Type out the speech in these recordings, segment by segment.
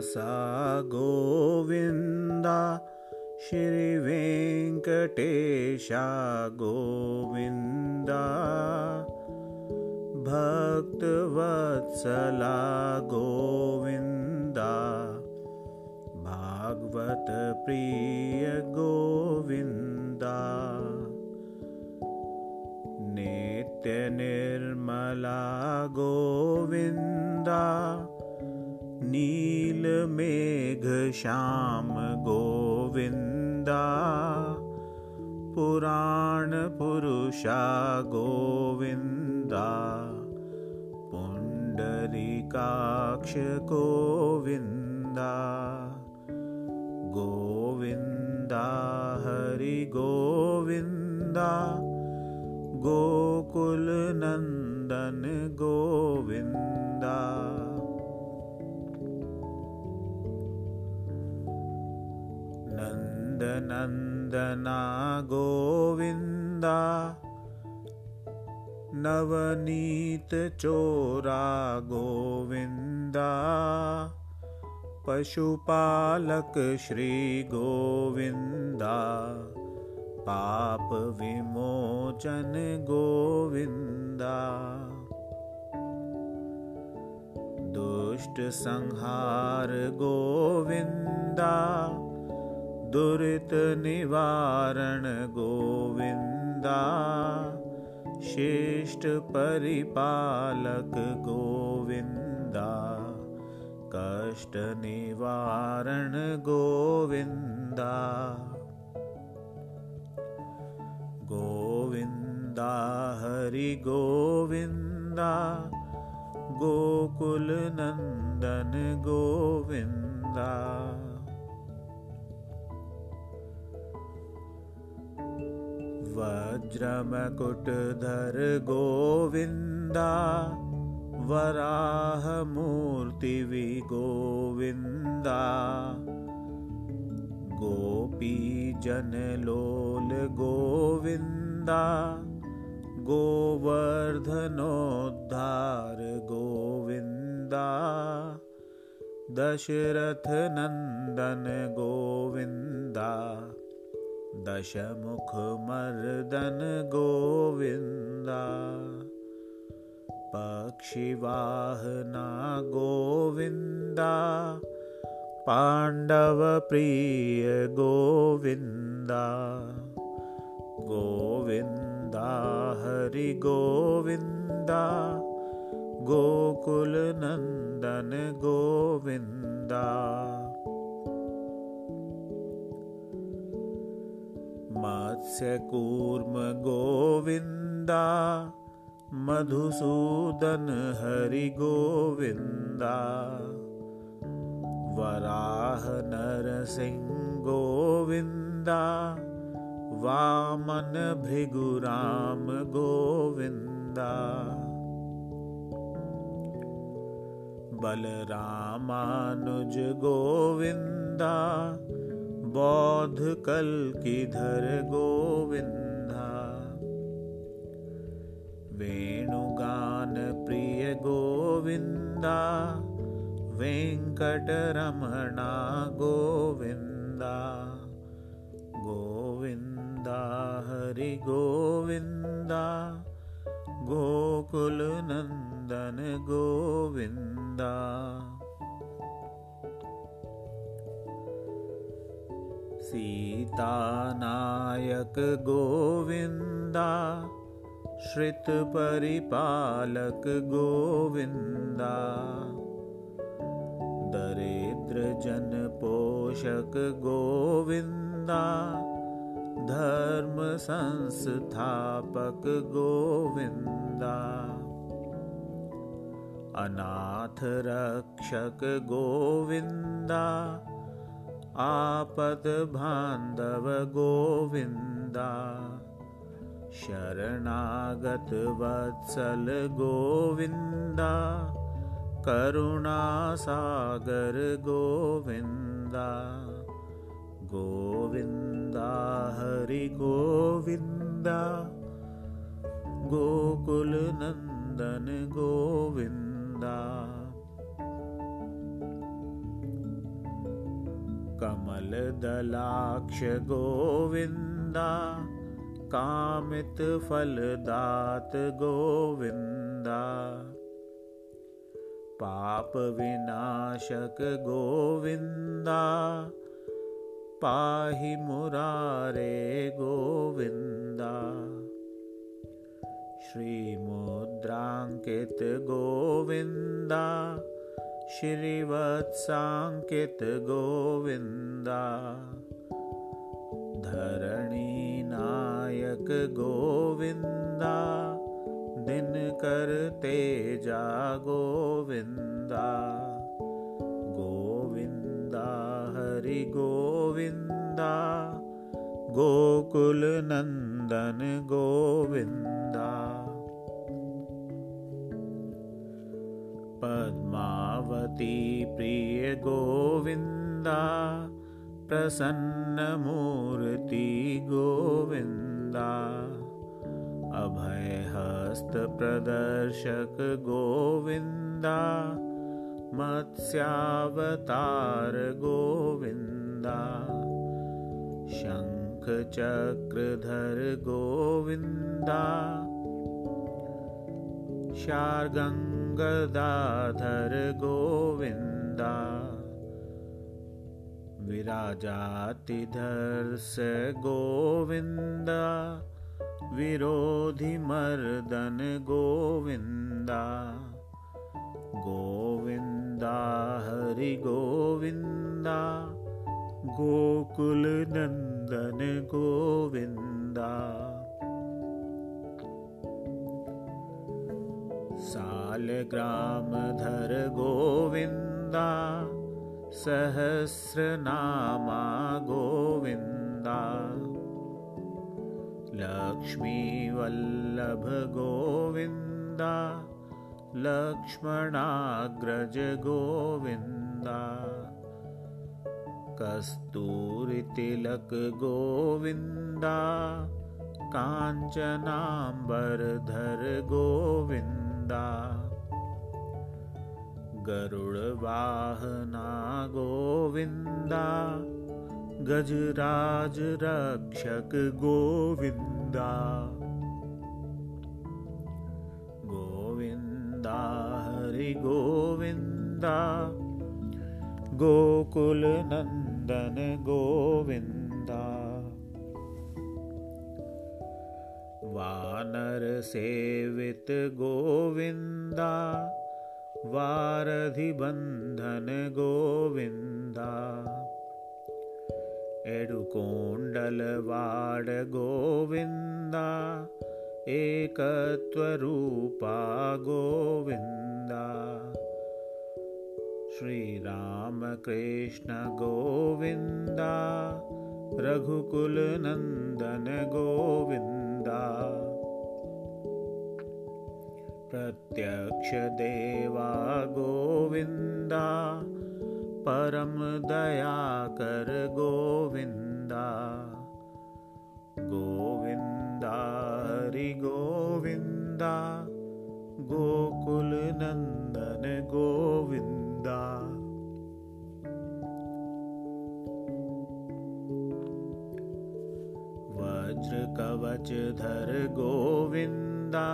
श्रीनिवासा गोविन्द श्रीवेङ्कटेशा गोविन्द। भक्तवत्सला गोविन्द। भागवतप्रिय गोविन्दा। नित्यनिर्मला गोविन्दा नीलमेघश्याम गोविन्दा पुराणपुरुषा गोविन्दा पुण्डरीकाक्ष गोविन्दा गोविन्दा हरिगोविन्दा गोकुलनन्दन गोविन्दा नन्दनन्दना गोविन्दा नवनीतचोरा गोविन्दा पशुपालक श्रीगोविन्दा पापविमोचन गोविन्दा दुष्टसंहार गोविन्दा दुरितनिवारण गोविन्दा शिष्टपरिपालक गोविन्दा कष्टनिवारण गोविन्दा गोविन्दा हरिगोविन्दा गोकुलनन्दन गोविन्दा वज्रमकुटधर गोविन्दा वराहमूर्तिविगोविन्दा गोपीजनलोल गोविन्दा। गोवर्धनोद्धार गोविन्दा। दशरथनन्दन गोविन्दा दशमुखमर्दन गोविन्दा। पक्षिवाहना गोविन्दा। पाण्डवप्रिय गोविन्दा। गोविन्दा हरिगोविन्दा गोकुलनन्दन गोविन्दा मत्स्यकूर्म गोविन्दा मधुसूदन हरिगोविन्दा वराह गोविन्दा वामन भृगुराम गोविन्दा बलरामानुज गोविन्दा बौद्धकल्किधर गोविन्दा वेणुगानप्रिय गोविन्दा वेङ्कटरमणा गोविन्दा गोविन्दा हरिगोविन्दा गोकुलनन्दन गोविन्दा सीतानायक गोविन्दा श्रितपरिपालक गोविन्दा दरिद्रजनपोषक गोविन्दा धर्मसंस्थापक गोविन्दा अनाथरक्षक गोविन्दा आपद्बान्धव गोविन्दा शरणागतवत्सल गोविन्दा करुणासागर गोविन्दा गोविन्दा हरिगोविन्दा। गोकुलनन्दन गोविन्दा कमलदलाक्ष गोविन्दा कामितफलदात गोविन्दा। पापविनाशक गोविन्दा पाहि मुरारे गोविन्दा। श्रीमुद्राङ्कित गोविन्दा श्रीवत्साङ्कित गोविन्दा धरणीनायक गोविन्दा दिनकर तेजा गोविन्दा गोविन्दा हरि गोविन्दा गोकुलनन्दन गोविन्दा पद्मावती प्रिय गोविन्दा प्रसन्नमूर्ति गोविन्दा। अभयहस्तप्रदर्शक गोविन्दा मत्स्यावतार गोविन्दा। शङ्खचक्रधर गोविन्दा शार्गङ्गदाधर गोविन्दा विराजातिधर्ष गोविन्दा विरोधिमर्दन गोविन्दा गोविन्दा हरि गोविन्दा गोकुलनन्दन गोविन्दा सालग्रामधर गोविन्दा सहस्रनामा गोविन्दा लक्ष्मीवल्लभ गोविन्दा लक्ष्मणाग्रज गोविन्दा कस्तूरितिलक गोविन्दा काञ्चनाम्बरधर गोविन्दा गरुडवाहना गोविन्दा गजराजरक्षक गोविन्दा। गोविन्दा हरि गोविन्दा। गोकुलनन्दन गोविन्दा वानरसेवित गोविन्दा वारधिबन्धन गोविन्दा। एडुकोण्डलवाड गोविन्दा एकत्वरूपा गोविन्दा। श्रीरामकृष्ण गोविन्दा रघुकुलनन्दन गोविन्दा प्रत्यक्षदेवा गोविन्दा परम दयाकर गोविन्दा। गोविन्दा हरि गोविन्दा गोकुलनन्दन गोविन्दा। वज्रकवचधर गोविन्दा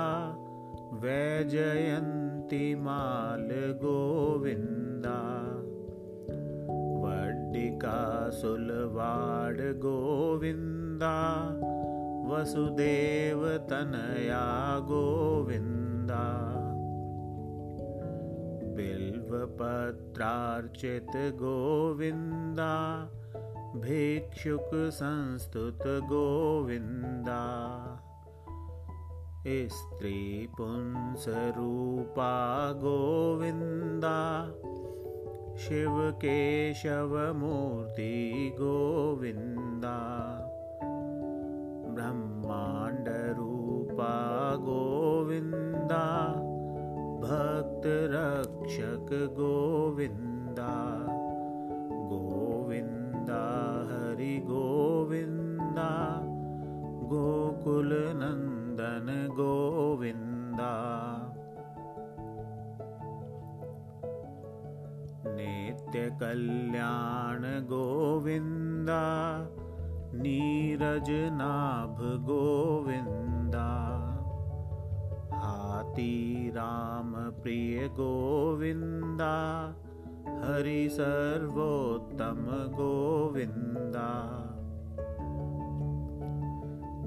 वैजयन्तिमाल गोविन्दा वड्डिकासुलवाड गोविन्दा वसुदेवतनया गोविन्दा भिक्षुकसंस्तुत गोविन्दा स्त्रीपुंसरूपा गोविन्दा शिवकेशवमूर्ति गोविन्दा ब्रह्माण्डरूपा गोविन्दा भक्तरक्षक गोविन्दा गोविन्दा हरि गोविन्दा गोकुलनन्दन गोविन्दा। कल्याण गोविन्दा नीरजनाभ गोविन्दा। हाती राम प्रिय गोविन्दा हरि सर्वोत्तम गोविन्दा।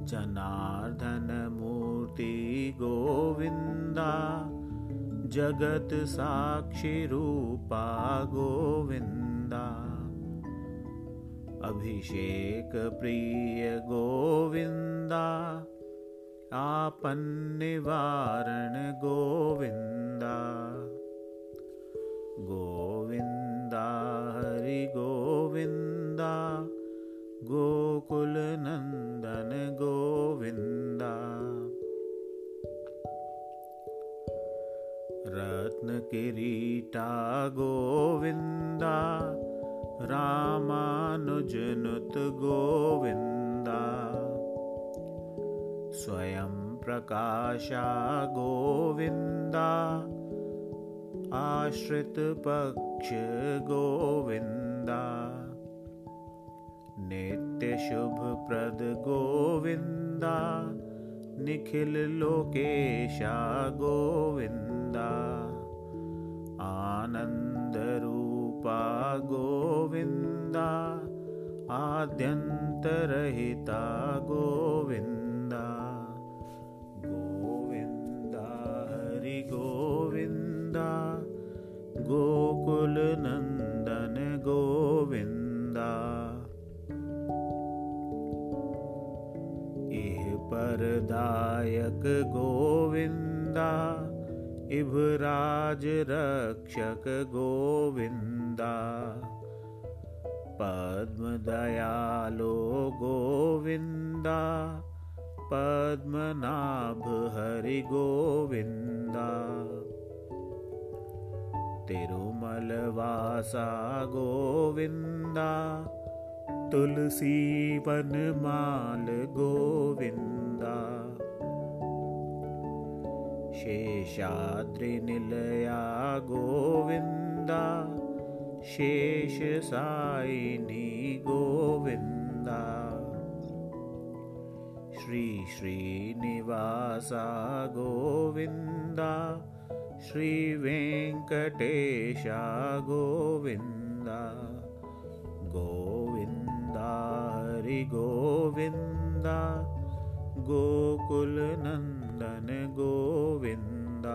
जनार्दनमूर्ति गोविन्दा। जगत साक्षिरूपा गोविन्दा। अभिषेक प्रिय गोविन्दा। आपन्निवारण गोविन्दा। गोविन्दा हरि गोविन्दा रत्नकिरीटा गोविन्दा रामानुजनुत गोविन्दा। स्वयं प्रकाशा गोविन्दा आश्रितपक्ष गोविन्दा। नित्यशुभप्रद गोविन्दा निखिललोकेशा गोविन्दा आनन्दरूपा गोविन्दा आद्यन्तरहिता गोविन्दा। गोविन्दा हरिगोविन्दा गोकुलनन्दन गोविन्दा। इह परदायक गोविन्दा इभराज रक्षक गोविन्दा। पद्मदयालो गोविन्दा। पद्मनाभ हरि गोविन्दा। तिरुमलवासा गोविन्दा। तुलसीवनमाल गोविन्दा शेषाद्रिनिलया गोविन्दा शेषसायिनी गोविन्दा। श्रीश्रीनिवासा गोविन्दा श्रीवेङ्कटेशा गोविन्दा गोविन्दा हरिगोविन्दा गोकुलनन्दन न गोविन्द